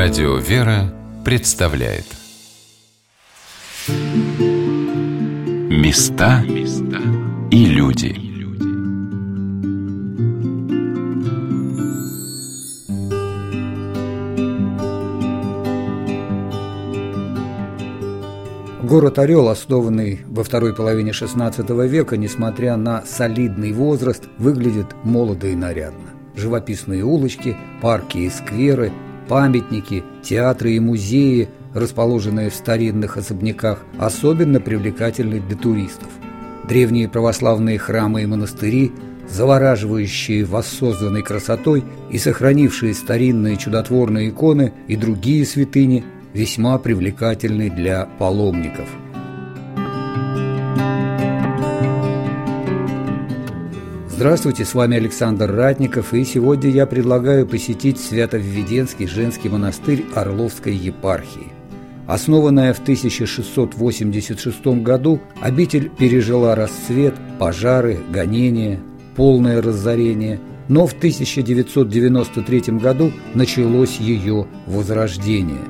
Радио «Вера» представляет Места и люди Город Орел, основанный во второй половине XVI века, несмотря на солидный возраст, выглядит молодо и нарядно. Живописные улочки, парки и скверы, памятники, театры и музеи, расположенные в старинных особняках, особенно привлекательны для туристов. Древние православные храмы и монастыри, завораживающие воссозданной красотой и сохранившие старинные чудотворные иконы и другие святыни, весьма привлекательны для паломников – Здравствуйте, с вами Александр Ратников, и сегодня я предлагаю посетить Свято-Введенский женский монастырь Орловской епархии. Основанная в 1686 году, обитель пережила расцвет, пожары, гонения, полное разорение, но в 1993 году началось ее возрождение.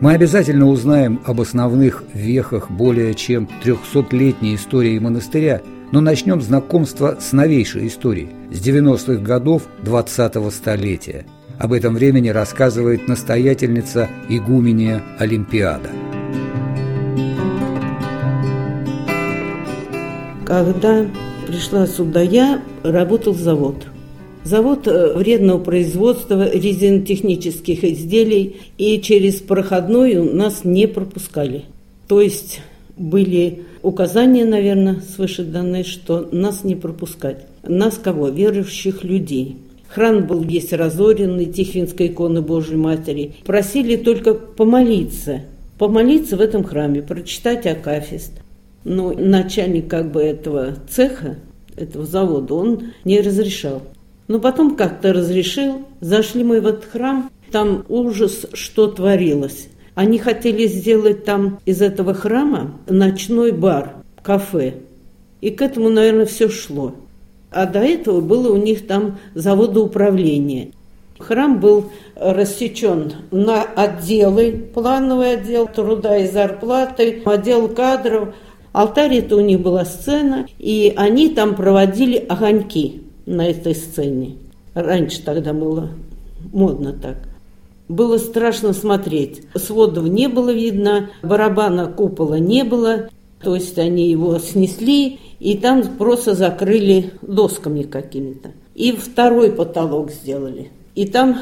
Мы обязательно узнаем об основных вехах более чем 300-летней истории монастыря – но начнем знакомство с новейшей историей, с 90-х годов 20-го столетия. Об этом времени рассказывает настоятельница игумения Олимпиада. Когда пришла сюда я, работал завод. Завод э, вредного производства резинотехнических изделий, и через проходную нас не пропускали. То есть были указания, наверное, свыше данные, что нас не пропускать. Нас кого? Верующих людей. Храм был весь разоренный, Тихвинской иконы Божьей Матери. Просили только помолиться. Помолиться в этом храме, прочитать Акафист. Но начальник как бы этого цеха, этого завода, он не разрешал. Но потом как-то разрешил. Зашли мы в этот храм, там ужас, что творилось. Они хотели сделать там из этого храма ночной бар, кафе. И к этому, наверное, все шло. А до этого было у них там заводоуправление. Храм был рассечен на отделы, плановый отдел труда и зарплаты, отдел кадров. Алтарь это у них была сцена, и они там проводили огоньки на этой сцене. Раньше тогда было модно так. Было страшно смотреть. Сводов не было видно, барабана купола не было. То есть они его снесли, и там просто закрыли досками какими-то. И второй потолок сделали. И там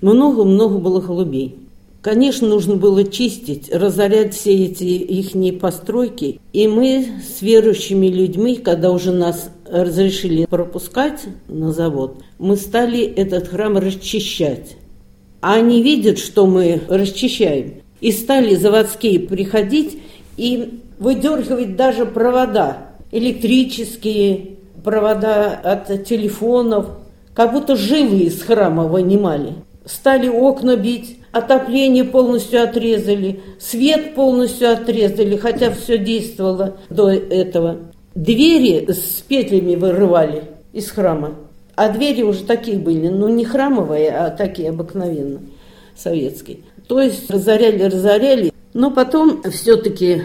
много-много было голубей. Конечно, нужно было чистить, разорять все эти их постройки. И мы с верующими людьми, когда уже нас разрешили пропускать на завод, мы стали этот храм расчищать. А они видят, что мы расчищаем. И стали заводские приходить и выдергивать даже провода, электрические провода от телефонов, как будто живые из храма вынимали. Стали окна бить, отопление полностью отрезали, свет полностью отрезали, хотя все действовало до этого. Двери с петлями вырывали из храма. А двери уже такие были, ну не храмовые, а такие обыкновенные, советские. То есть разоряли, разоряли, но потом все-таки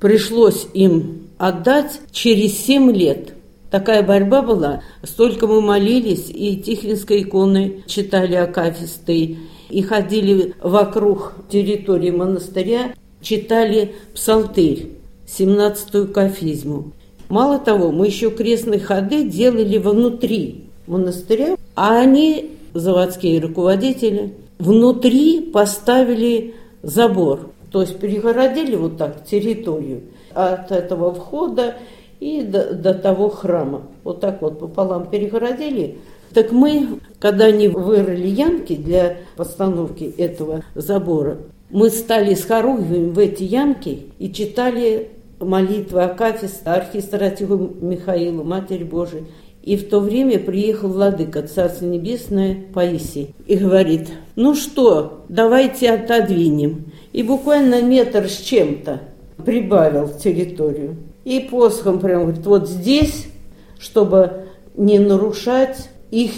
пришлось им отдать через семь лет. Такая борьба была. Столько мы молились, и Тихвинской иконы читали акафисты, и ходили вокруг территории монастыря, читали псалтырь, 17-ю кафизму. Мало того, мы еще крестные ходы делали внутри монастыря, а они, заводские руководители, внутри поставили забор. То есть перегородили вот так территорию от этого входа и до, до того храма. Вот так вот пополам перегородили. Так мы, когда они вырыли ямки для постановки этого забора, мы стали с хоругвями в эти ямки и читали молитвы Акафиста, архистративу Михаилу, Матерь Божией. И в то время приехал владыка Царство Небесное Паисий и говорит, ну что, давайте отодвинем. И буквально метр с чем-то прибавил территорию. И посохом прям говорит, вот здесь, чтобы не нарушать их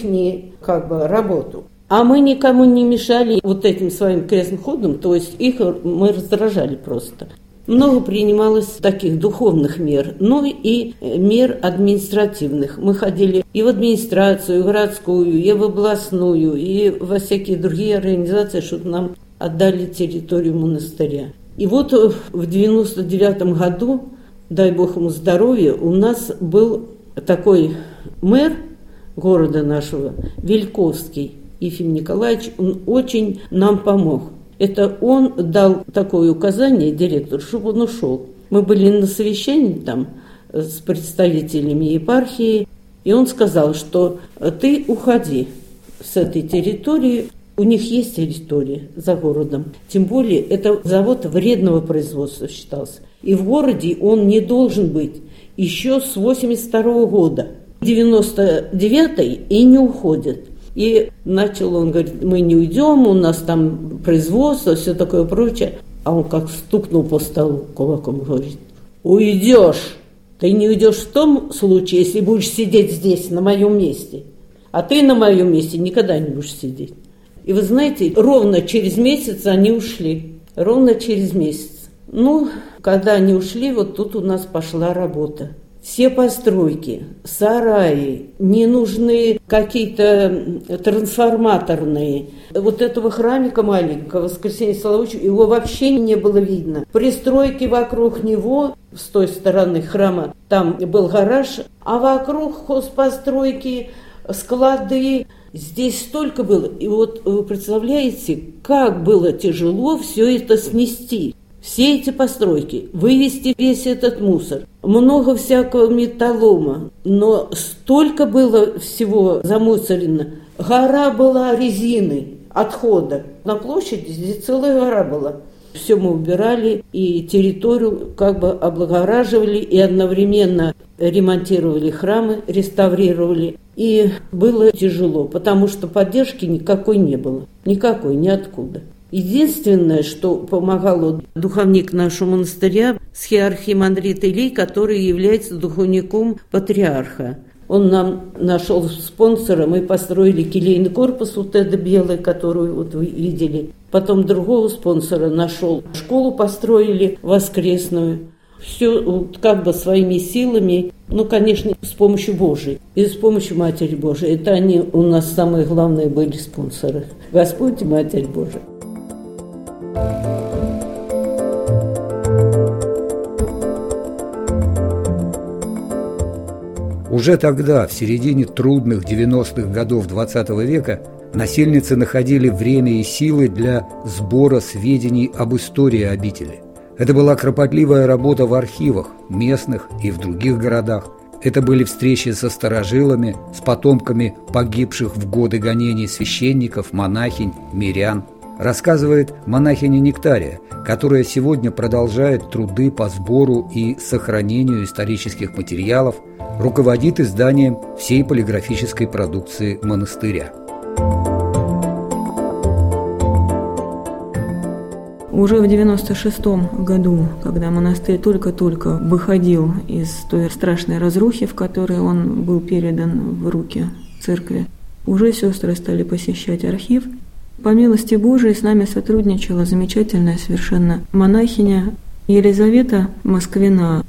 как бы работу. А мы никому не мешали вот этим своим крестным ходом, то есть их мы раздражали просто. Много принималось таких духовных мер, ну и мер административных. Мы ходили и в администрацию, и в городскую, и в областную, и во всякие другие организации, чтобы нам отдали территорию монастыря. И вот в 99 году, дай бог ему здоровья, у нас был такой мэр города нашего, Вельковский Ефим Николаевич, он очень нам помог. Это он дал такое указание директору, чтобы он ушел. Мы были на совещании там с представителями епархии, и он сказал, что ты уходи с этой территории, у них есть территория за городом. Тем более, это завод вредного производства считался. И в городе он не должен быть еще с 82 года. 99 и не уходит. И начал он говорить, мы не уйдем, у нас там производство, все такое прочее. А он как стукнул по столу кулаком, говорит, уйдешь. Ты не уйдешь в том случае, если будешь сидеть здесь, на моем месте. А ты на моем месте никогда не будешь сидеть. И вы знаете, ровно через месяц они ушли. Ровно через месяц. Ну, когда они ушли, вот тут у нас пошла работа все постройки, сараи, не нужны какие-то трансформаторные. Вот этого храмика маленького, воскресенье Соловича, его вообще не было видно. Пристройки вокруг него, с той стороны храма, там был гараж, а вокруг хозпостройки, склады, Здесь столько было. И вот вы представляете, как было тяжело все это снести все эти постройки, вывести весь этот мусор. Много всякого металлома, но столько было всего замусорено. Гора была резины, отхода. На площади здесь целая гора была. Все мы убирали и территорию как бы облагораживали и одновременно ремонтировали храмы, реставрировали. И было тяжело, потому что поддержки никакой не было. Никакой, ниоткуда. Единственное, что помогало духовник нашего монастыря, схиархимандрит Илей, который является духовником патриарха. Он нам нашел спонсора, мы построили келейный корпус, вот это белый, которую вот вы видели. Потом другого спонсора нашел, школу построили воскресную. Все вот, как бы своими силами, ну, конечно, с помощью Божией и с помощью Матери Божией. Это они у нас самые главные были спонсоры. Господь и Матерь Божия. Уже тогда, в середине трудных 90-х годов XX -го века, насильницы находили время и силы для сбора сведений об истории обители. Это была кропотливая работа в архивах, местных и в других городах. Это были встречи со старожилами, с потомками погибших в годы гонений священников, монахинь, мирян – рассказывает монахиня Нектария, которая сегодня продолжает труды по сбору и сохранению исторических материалов, руководит изданием всей полиграфической продукции монастыря. Уже в 96 году, когда монастырь только-только выходил из той страшной разрухи, в которой он был передан в руки церкви, уже сестры стали посещать архив – по милости Божией с нами сотрудничала замечательная совершенно монахиня Елизавета Москвина.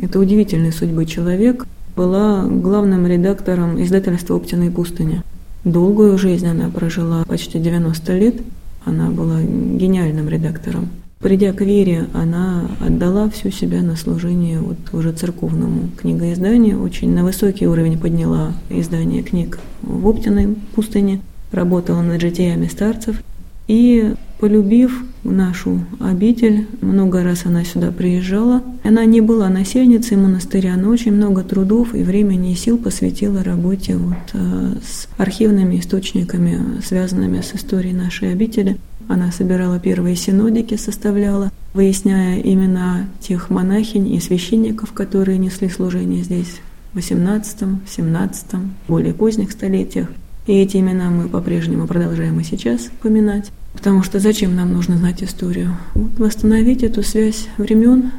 Это удивительной судьбы человек. Была главным редактором издательства «Оптина и пустыня». Долгую жизнь она прожила, почти 90 лет. Она была гениальным редактором. Придя к вере, она отдала всю себя на служение вот уже церковному книгоизданию, очень на высокий уровень подняла издание книг в Оптиной пустыне – работала над житиями старцев. И полюбив нашу обитель, много раз она сюда приезжала. Она не была насельницей монастыря, но очень много трудов и времени и сил посвятила работе вот, э, с архивными источниками, связанными с историей нашей обители. Она собирала первые синодики, составляла, выясняя имена тех монахинь и священников, которые несли служение здесь в XVIII, XVII, более поздних столетиях. И эти имена мы по-прежнему продолжаем и сейчас поминать. Потому что зачем нам нужно знать историю? Вот восстановить эту связь времен,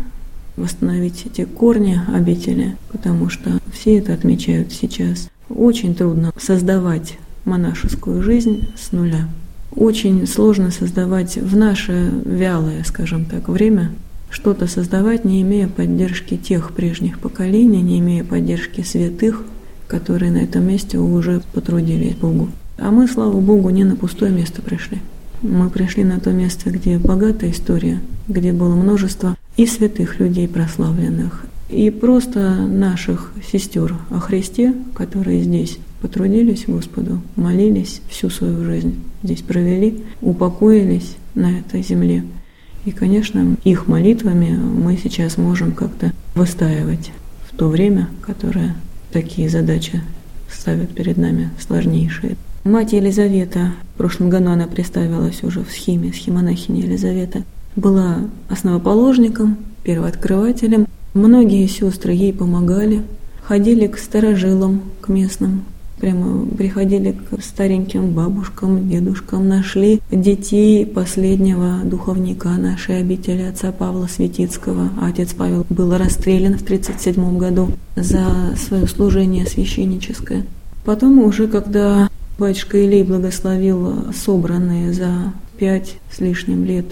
восстановить эти корни обители, потому что все это отмечают сейчас. Очень трудно создавать монашескую жизнь с нуля. Очень сложно создавать в наше вялое, скажем так, время что-то создавать, не имея поддержки тех прежних поколений, не имея поддержки святых, которые на этом месте уже потрудились Богу. А мы, слава Богу, не на пустое место пришли. Мы пришли на то место, где богатая история, где было множество и святых людей прославленных, и просто наших сестер о Христе, которые здесь потрудились Господу, молились всю свою жизнь, здесь провели, упокоились на этой земле. И, конечно, их молитвами мы сейчас можем как-то выстаивать в то время, которое такие задачи ставят перед нами сложнейшие. Мать Елизавета, в прошлом году она представилась уже в схеме, схемонахиня Елизавета, была основоположником, первооткрывателем. Многие сестры ей помогали, ходили к старожилам, к местным, прямо приходили к стареньким бабушкам, дедушкам, нашли детей последнего духовника нашей обители отца Павла Светицкого. Отец Павел был расстрелян в 1937 году за свое служение священническое. Потом уже, когда Батюшка Илей благословил собранные за пять с лишним лет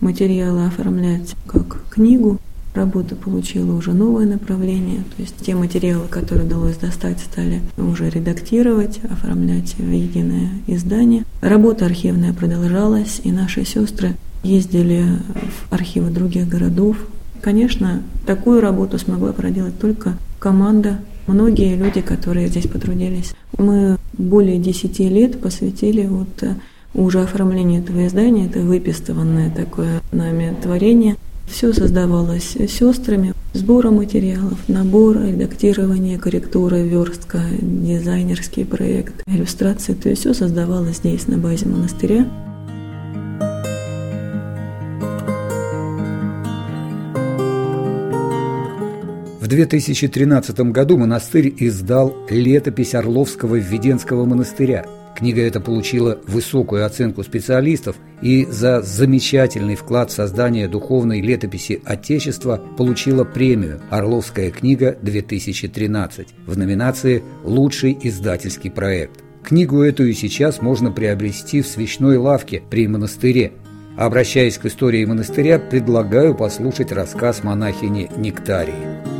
материалы оформлять как книгу. Работа получила уже новое направление, то есть те материалы, которые удалось достать, стали уже редактировать, оформлять в единое издание. Работа архивная продолжалась, и наши сестры ездили в архивы других городов. Конечно, такую работу смогла проделать только команда многие люди, которые здесь потрудились. Мы более 10 лет посвятили вот э, уже оформлению этого издания, это выпистыванное такое нами творение. Все создавалось сестрами, сбора материалов, набор, редактирование, корректура, верстка, дизайнерский проект, иллюстрации. То есть все создавалось здесь, на базе монастыря. В 2013 году монастырь издал летопись Орловского Введенского монастыря. Книга эта получила высокую оценку специалистов и за замечательный вклад в создание духовной летописи Отечества получила премию «Орловская книга-2013» в номинации «Лучший издательский проект». Книгу эту и сейчас можно приобрести в свечной лавке при монастыре. Обращаясь к истории монастыря, предлагаю послушать рассказ монахини Нектарии.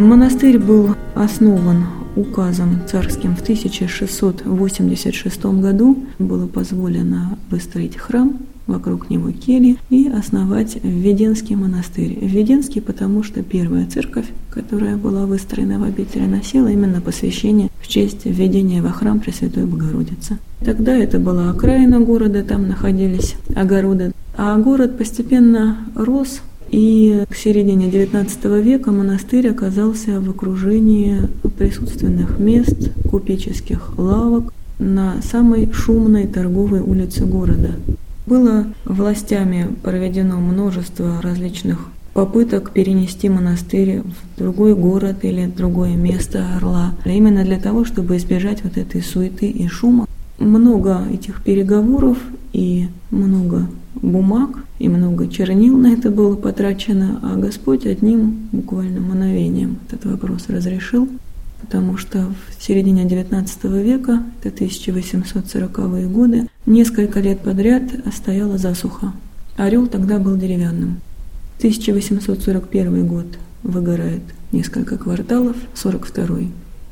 Монастырь был основан указом царским в 1686 году. Было позволено выстроить храм, вокруг него кельи и основать Введенский монастырь. Введенский, потому что первая церковь, которая была выстроена в обители, носила именно посвящение в честь введения во храм Пресвятой Богородицы. Тогда это была окраина города, там находились огороды. А город постепенно рос, и к середине XIX века монастырь оказался в окружении присутственных мест, купеческих лавок на самой шумной торговой улице города. Было властями проведено множество различных попыток перенести монастырь в другой город или другое место Орла, именно для того, чтобы избежать вот этой суеты и шума. Много этих переговоров и много бумаг и много чернил на это было потрачено, а Господь одним буквально мановением этот вопрос разрешил, потому что в середине XIX века, это 1840-е годы, несколько лет подряд стояла засуха. Орел тогда был деревянным. 1841 год выгорает несколько кварталов, 42-й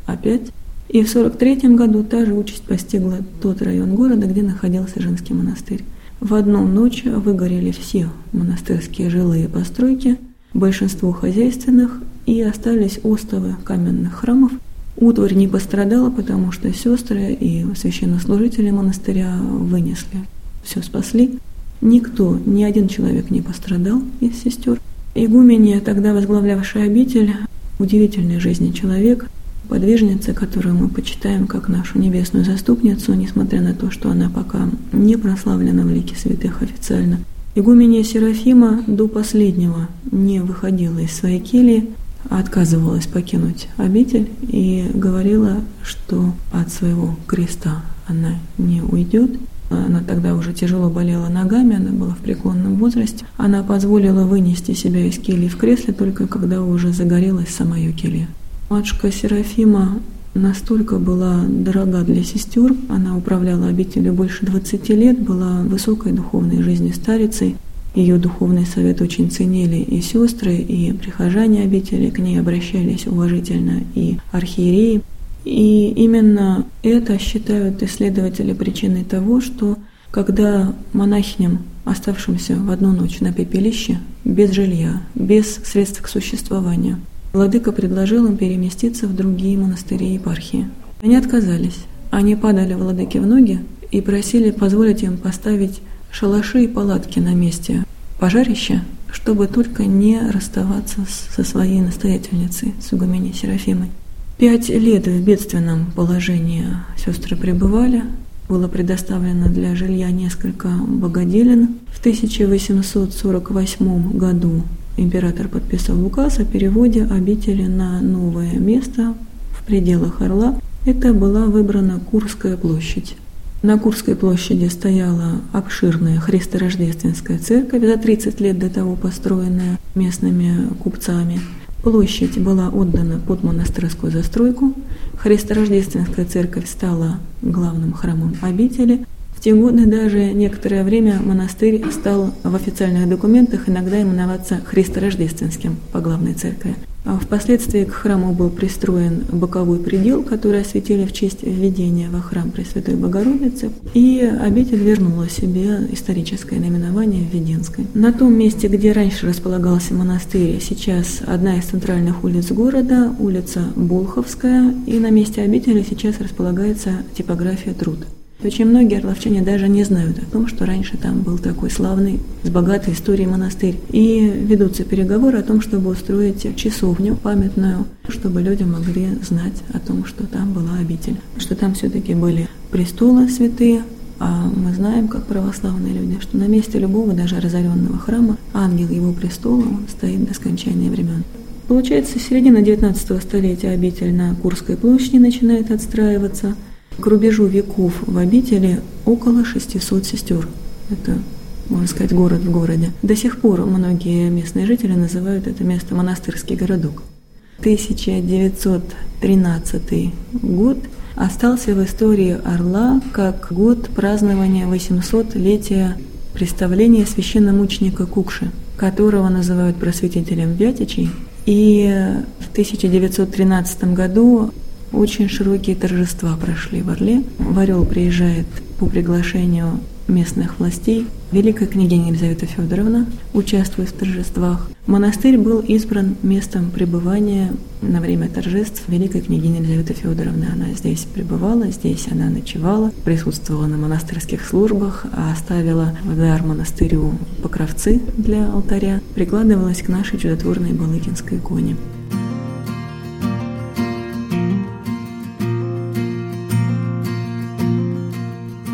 опять. И в 43 году та же участь постигла тот район города, где находился женский монастырь. В одну ночь выгорели все монастырские жилые постройки, большинство хозяйственных, и остались остовы каменных храмов. Утварь не пострадала, потому что сестры и священнослужители монастыря вынесли, все спасли. Никто, ни один человек не пострадал из сестер. Игуменья, тогда возглавлявшая обитель, удивительной жизни человек – подвижница, которую мы почитаем как нашу небесную заступницу, несмотря на то, что она пока не прославлена в лике святых официально. Игуменья Серафима до последнего не выходила из своей кельи, а отказывалась покинуть обитель и говорила, что от своего креста она не уйдет. Она тогда уже тяжело болела ногами, она была в преклонном возрасте. Она позволила вынести себя из кельи в кресле только когда уже загорелась сама ее келья. Матушка Серафима настолько была дорога для сестер, она управляла обителью больше 20 лет, была высокой духовной жизни старицей, ее духовный совет очень ценили и сестры, и прихожане обители, к ней обращались уважительно и архиереи. И именно это считают исследователи причиной того, что когда монахиням, оставшимся в одну ночь на пепелище, без жилья, без средств к существованию, Владыка предложил им переместиться в другие монастыри и епархии. Они отказались. Они падали Владыке в ноги и просили позволить им поставить шалаши и палатки на месте пожарища, чтобы только не расставаться со своей настоятельницей, с игуменей Серафимой. Пять лет в бедственном положении сестры пребывали. Было предоставлено для жилья несколько богоделин. В 1848 году император подписал указ о переводе обители на новое место в пределах Орла. Это была выбрана Курская площадь. На Курской площади стояла обширная христорождественская церковь, за 30 лет до того построенная местными купцами. Площадь была отдана под монастырскую застройку. Христорождественская церковь стала главным храмом обители. В те годы даже некоторое время монастырь стал в официальных документах иногда именоваться Христорождественским по главной церкви. А впоследствии к храму был пристроен боковой предел, который осветили в честь введения во храм Пресвятой Богородицы, и обитель вернула себе историческое наименование Введенской. На том месте, где раньше располагался монастырь, сейчас одна из центральных улиц города, улица Болховская, и на месте обители сейчас располагается типография «Труд». Очень многие орловчане даже не знают о том, что раньше там был такой славный, с богатой историей монастырь. И ведутся переговоры о том, чтобы устроить часовню памятную, чтобы люди могли знать о том, что там была обитель. Что там все-таки были престолы святые, а мы знаем, как православные люди, что на месте любого, даже разоренного храма, ангел его престола он стоит до скончания времен. Получается, середина 19 столетия обитель на Курской площади начинает отстраиваться – к рубежу веков в обители около 600 сестер. Это, можно сказать, город в городе. До сих пор многие местные жители называют это место монастырский городок. 1913 год остался в истории Орла как год празднования 800-летия представления священномученика Кукши, которого называют просветителем Вятичей. И в 1913 году очень широкие торжества прошли в Орле. В Орел приезжает по приглашению местных властей. Великая княгиня Елизавета Федоровна участвует в торжествах. Монастырь был избран местом пребывания на время торжеств Великой княгини Елизаветы Федоровны. Она здесь пребывала, здесь она ночевала, присутствовала на монастырских службах, а оставила в дар монастырю покровцы для алтаря, прикладывалась к нашей чудотворной Балыкинской иконе.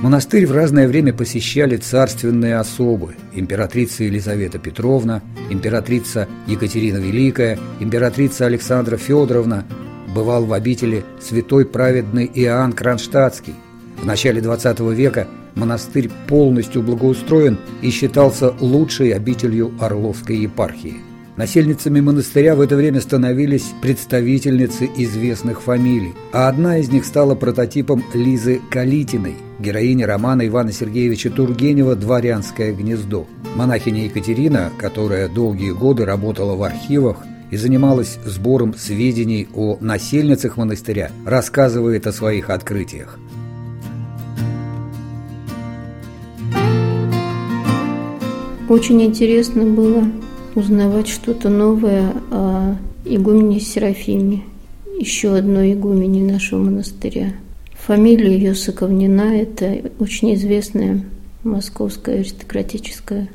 Монастырь в разное время посещали царственные особы – императрица Елизавета Петровна, императрица Екатерина Великая, императрица Александра Федоровна. Бывал в обители святой праведный Иоанн Кронштадтский. В начале XX века монастырь полностью благоустроен и считался лучшей обителью Орловской епархии – Насельницами монастыря в это время становились представительницы известных фамилий, а одна из них стала прототипом Лизы Калитиной, героини романа Ивана Сергеевича Тургенева «Дворянское гнездо». Монахиня Екатерина, которая долгие годы работала в архивах и занималась сбором сведений о насельницах монастыря, рассказывает о своих открытиях. Очень интересно было узнавать что-то новое о игумене Серафиме, еще одной игумене нашего монастыря. Фамилия ее Соковнина – это очень известная московская аристократическая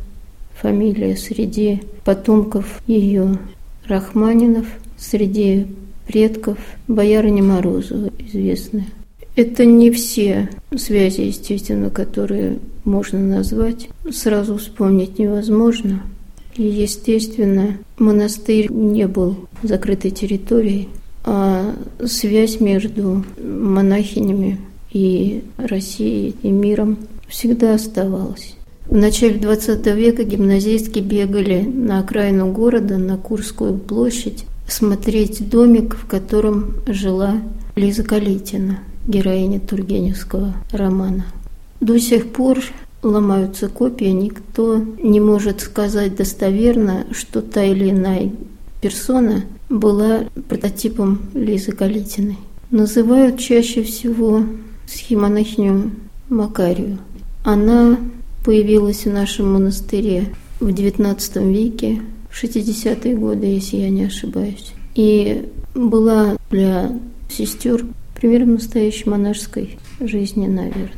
фамилия среди потомков ее Рахманинов, среди предков боярыни Морозова известная. Это не все связи, естественно, которые можно назвать, сразу вспомнить невозможно – естественно, монастырь не был закрытой территорией, а связь между монахинями и Россией и миром всегда оставалось. В начале 20 века гимназистки бегали на окраину города, на Курскую площадь, смотреть домик, в котором жила Лиза Калитина, героиня Тургеневского романа. До сих пор ломаются копии, никто не может сказать достоверно, что та или иная персона была прототипом Лизы Калитиной. Называют чаще всего схемонахиню Макарию. Она появилась в нашем монастыре в XIX веке, в 60-е годы, если я не ошибаюсь. И была для сестер примером настоящей монашеской жизни, наверное.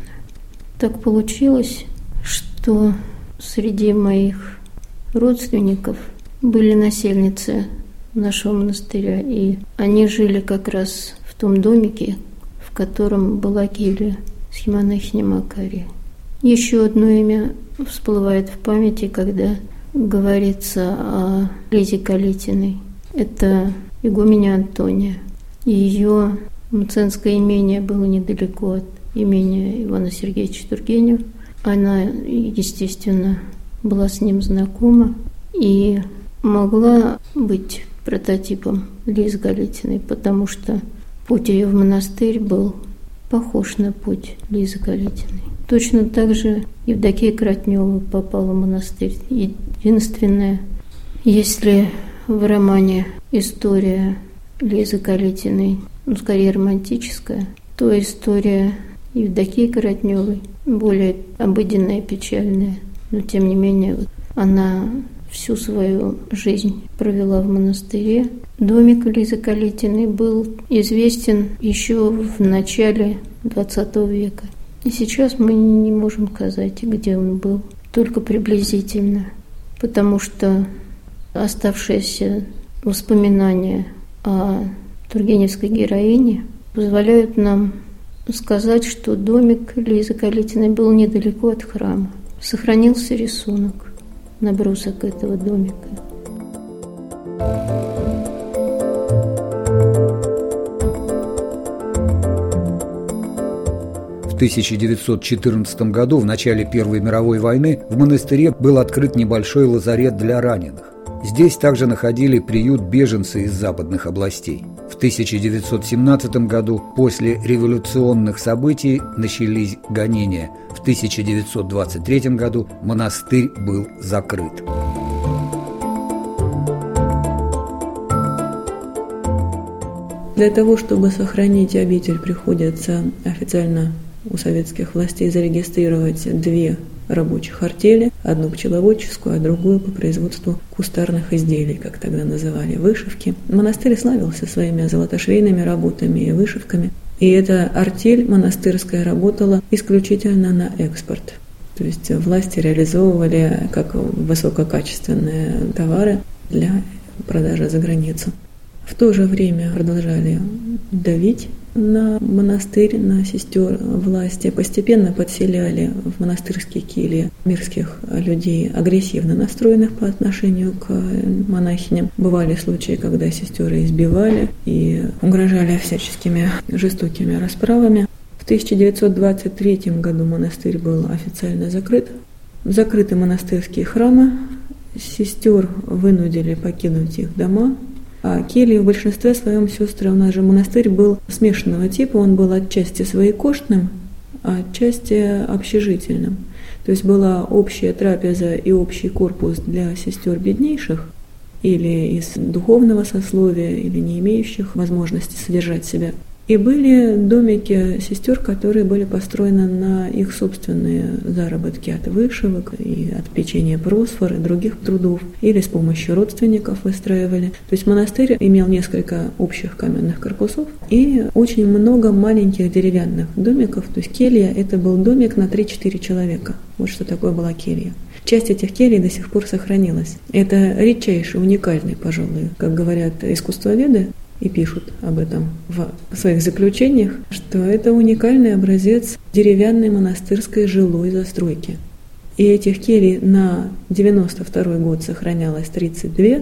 Так получилось, что среди моих родственников были насельницы нашего монастыря, и они жили как раз в том домике, в котором была келья схемонахиня Макария. Еще одно имя всплывает в памяти, когда говорится о Лизе Калитиной. Это игуменя Антония. Ее мценское имение было недалеко от имения Ивана Сергеевича Тургенева. Она, естественно, была с ним знакома и могла быть прототипом Лизы Галитиной, потому что путь ее в монастырь был похож на путь Лизы Галитиной. Точно так же Евдокия Кратнева попала в монастырь. Единственное, если в романе история Лизы Калитиной, ну, скорее романтическая, то история Евдокии Коротневой более обыденная, печальная. Но, тем не менее, она всю свою жизнь провела в монастыре. Домик Лизы Калитиной был известен еще в начале XX века. И сейчас мы не можем сказать, где он был, только приблизительно, потому что оставшиеся воспоминания о Тургеневской героине позволяют нам сказать, что домик Лизы Калитиной был недалеко от храма. Сохранился рисунок, набросок этого домика. В 1914 году, в начале Первой мировой войны, в монастыре был открыт небольшой лазарет для раненых. Здесь также находили приют беженцы из западных областей. В 1917 году после революционных событий начались гонения. В 1923 году монастырь был закрыт. Для того, чтобы сохранить обитель, приходится официально у советских властей зарегистрировать две рабочих артели, одну пчеловодческую, а другую по производству кустарных изделий, как тогда называли, вышивки. Монастырь славился своими золотошвейными работами и вышивками, и эта артель монастырская работала исключительно на экспорт. То есть власти реализовывали как высококачественные товары для продажи за границу. В то же время продолжали давить на монастырь, на сестер власти, постепенно подселяли в монастырские кельи мирских людей, агрессивно настроенных по отношению к монахиням. Бывали случаи, когда сестеры избивали и угрожали всяческими жестокими расправами. В 1923 году монастырь был официально закрыт. Закрыты монастырские храмы, сестер вынудили покинуть их дома, кельи в большинстве своем сестры, у нас же монастырь был смешанного типа, он был отчасти своекошным, а отчасти общежительным. То есть была общая трапеза и общий корпус для сестер беднейших, или из духовного сословия, или не имеющих возможности содержать себя и были домики сестер, которые были построены на их собственные заработки от вышивок и от печенья просфор и других трудов, или с помощью родственников выстраивали. То есть монастырь имел несколько общих каменных корпусов и очень много маленьких деревянных домиков. То есть келья – это был домик на 3-4 человека. Вот что такое была келья. Часть этих келей до сих пор сохранилась. Это редчайший, уникальный, пожалуй, как говорят искусствоведы, и пишут об этом в своих заключениях, что это уникальный образец деревянной монастырской жилой застройки. И этих келей на 92 год сохранялось 32,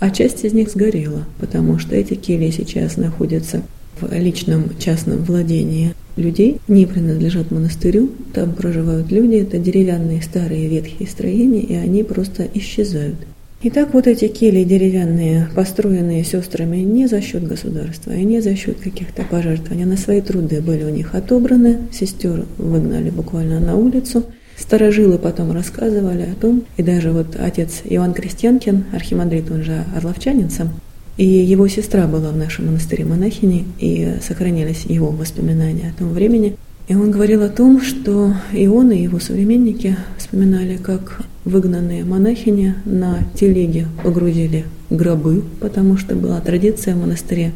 а часть из них сгорела, потому что эти кельи сейчас находятся в личном частном владении людей, не принадлежат монастырю, там проживают люди, это деревянные старые ветхие строения, и они просто исчезают. Итак, вот эти кели деревянные, построенные сестрами не за счет государства и не за счет каких-то пожертвований, на свои труды были у них отобраны, сестер выгнали буквально на улицу. Старожилы потом рассказывали о том, и даже вот отец Иван Крестьянкин, архимандрит, он же орловчанин сам, и его сестра была в нашем монастыре монахини, и сохранились его воспоминания о том времени. И он говорил о том, что и он, и его современники вспоминали, как выгнанные монахини на телеге погрузили гробы, потому что была традиция в монастыре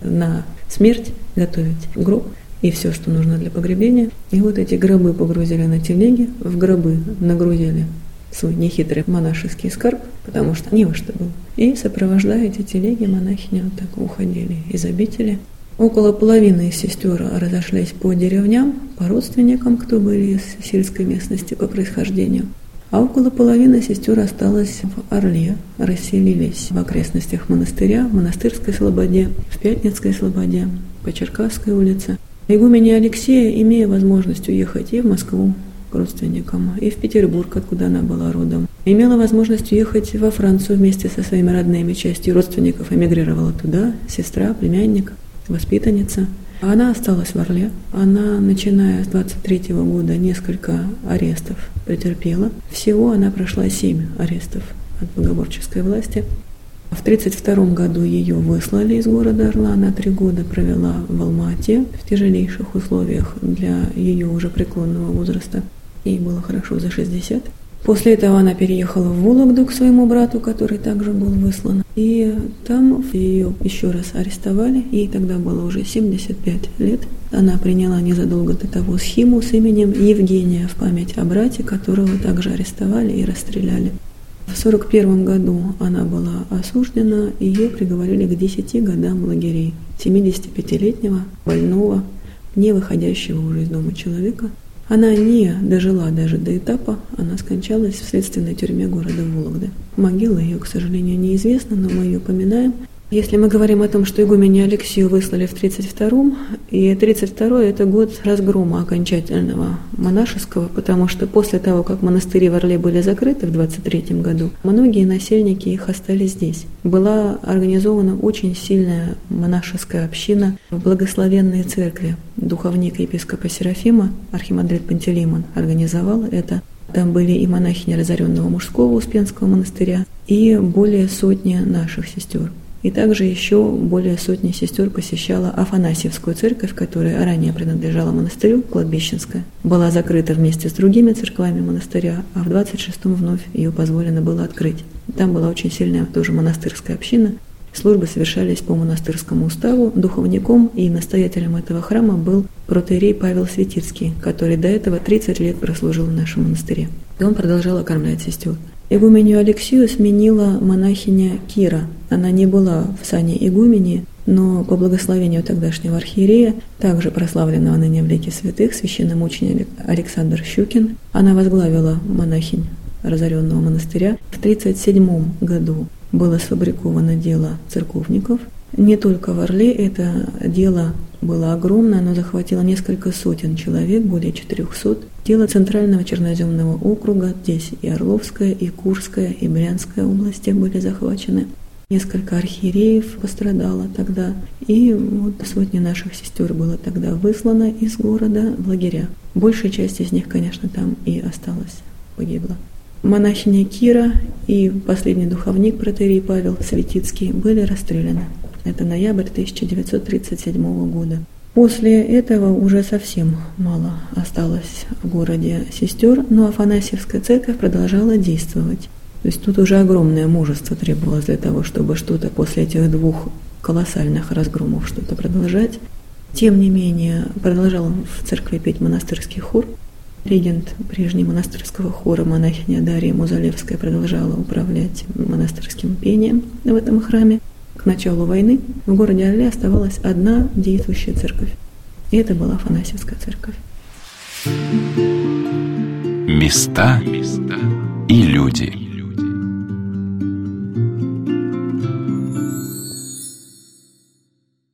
на смерть готовить гроб и все, что нужно для погребения. И вот эти гробы погрузили на телеги, в гробы нагрузили свой нехитрый монашеский скарб, потому что не во что было. И сопровождая эти телеги, монахини вот так уходили из обители. Около половины сестер разошлись по деревням, по родственникам, кто были из сельской местности по происхождению. А около половины сестер осталось в Орле, расселились в окрестностях монастыря, в Монастырской Слободе, в Пятницкой Слободе, по Черкасской улице. Игумене Алексея, имея возможность уехать и в Москву, к родственникам, и в Петербург, откуда она была родом. Имела возможность уехать во Францию вместе со своими родными, частью родственников эмигрировала туда, сестра, племянник, воспитанница. А она осталась в Орле. Она, начиная с 23 -го года, несколько арестов претерпела. Всего она прошла семь арестов от богоборческой власти. В 1932 году ее выслали из города Орла. Она три года провела в Алмате в тяжелейших условиях для ее уже преклонного возраста. Ей было хорошо за 60. После этого она переехала в Вологду к своему брату, который также был выслан. И там ее еще раз арестовали. Ей тогда было уже 75 лет. Она приняла незадолго до того схему с именем Евгения в память о брате, которого также арестовали и расстреляли. В 1941 году она была осуждена, и ее приговорили к 10 годам лагерей. 75-летнего, больного, не выходящего уже из дома человека – она не дожила даже до этапа, она скончалась в следственной тюрьме города Вологды. Могила ее, к сожалению, неизвестна, но мы ее упоминаем. Если мы говорим о том, что игумене Алексею выслали в 32-м, и 32-й – это год разгрома окончательного монашеского, потому что после того, как монастыри в Орле были закрыты в 23-м году, многие насельники их остались здесь. Была организована очень сильная монашеская община в благословенной церкви. Духовник епископа Серафима, архимандрит Пантелеймон, организовал это. Там были и монахини разоренного мужского Успенского монастыря, и более сотни наших сестер. И также еще более сотни сестер посещала Афанасьевскую церковь, которая ранее принадлежала монастырю, кладбищенская. Была закрыта вместе с другими церквами монастыря, а в 26-м вновь ее позволено было открыть. Там была очень сильная тоже монастырская община. Службы совершались по монастырскому уставу. Духовником и настоятелем этого храма был протеерей Павел Светицкий, который до этого 30 лет прослужил в нашем монастыре. И он продолжал окормлять сестер. Игуменю Алексию сменила монахиня Кира. Она не была в сане игумени, но по благословению тогдашнего архиерея, также прославленного ныне в лике святых, священномученик Александр Щукин, она возглавила монахинь разоренного монастыря. В 1937 году было сфабриковано дело церковников. Не только в Орле это дело было огромное, оно захватило несколько сотен человек, более 400. Дело Центрального Черноземного округа, здесь и Орловская, и Курская, и Брянская области были захвачены. Несколько архиереев пострадало тогда, и вот сотни наших сестер было тогда выслано из города в лагеря. Большая часть из них, конечно, там и осталась, погибла. Монахиня Кира и последний духовник протерей Павел Светицкий были расстреляны. Это ноябрь 1937 года. После этого уже совсем мало осталось в городе сестер, но Афанасьевская церковь продолжала действовать. То есть тут уже огромное мужество требовалось для того, чтобы что-то после этих двух колоссальных разгромов что-то продолжать. Тем не менее, продолжал в церкви петь монастырский хор. Регент прежнего монастырского хора монахиня Дарья Музалевская продолжала управлять монастырским пением в этом храме. К началу войны в городе Орле оставалась одна действующая церковь. И это была Афанасьевская церковь. Места и люди.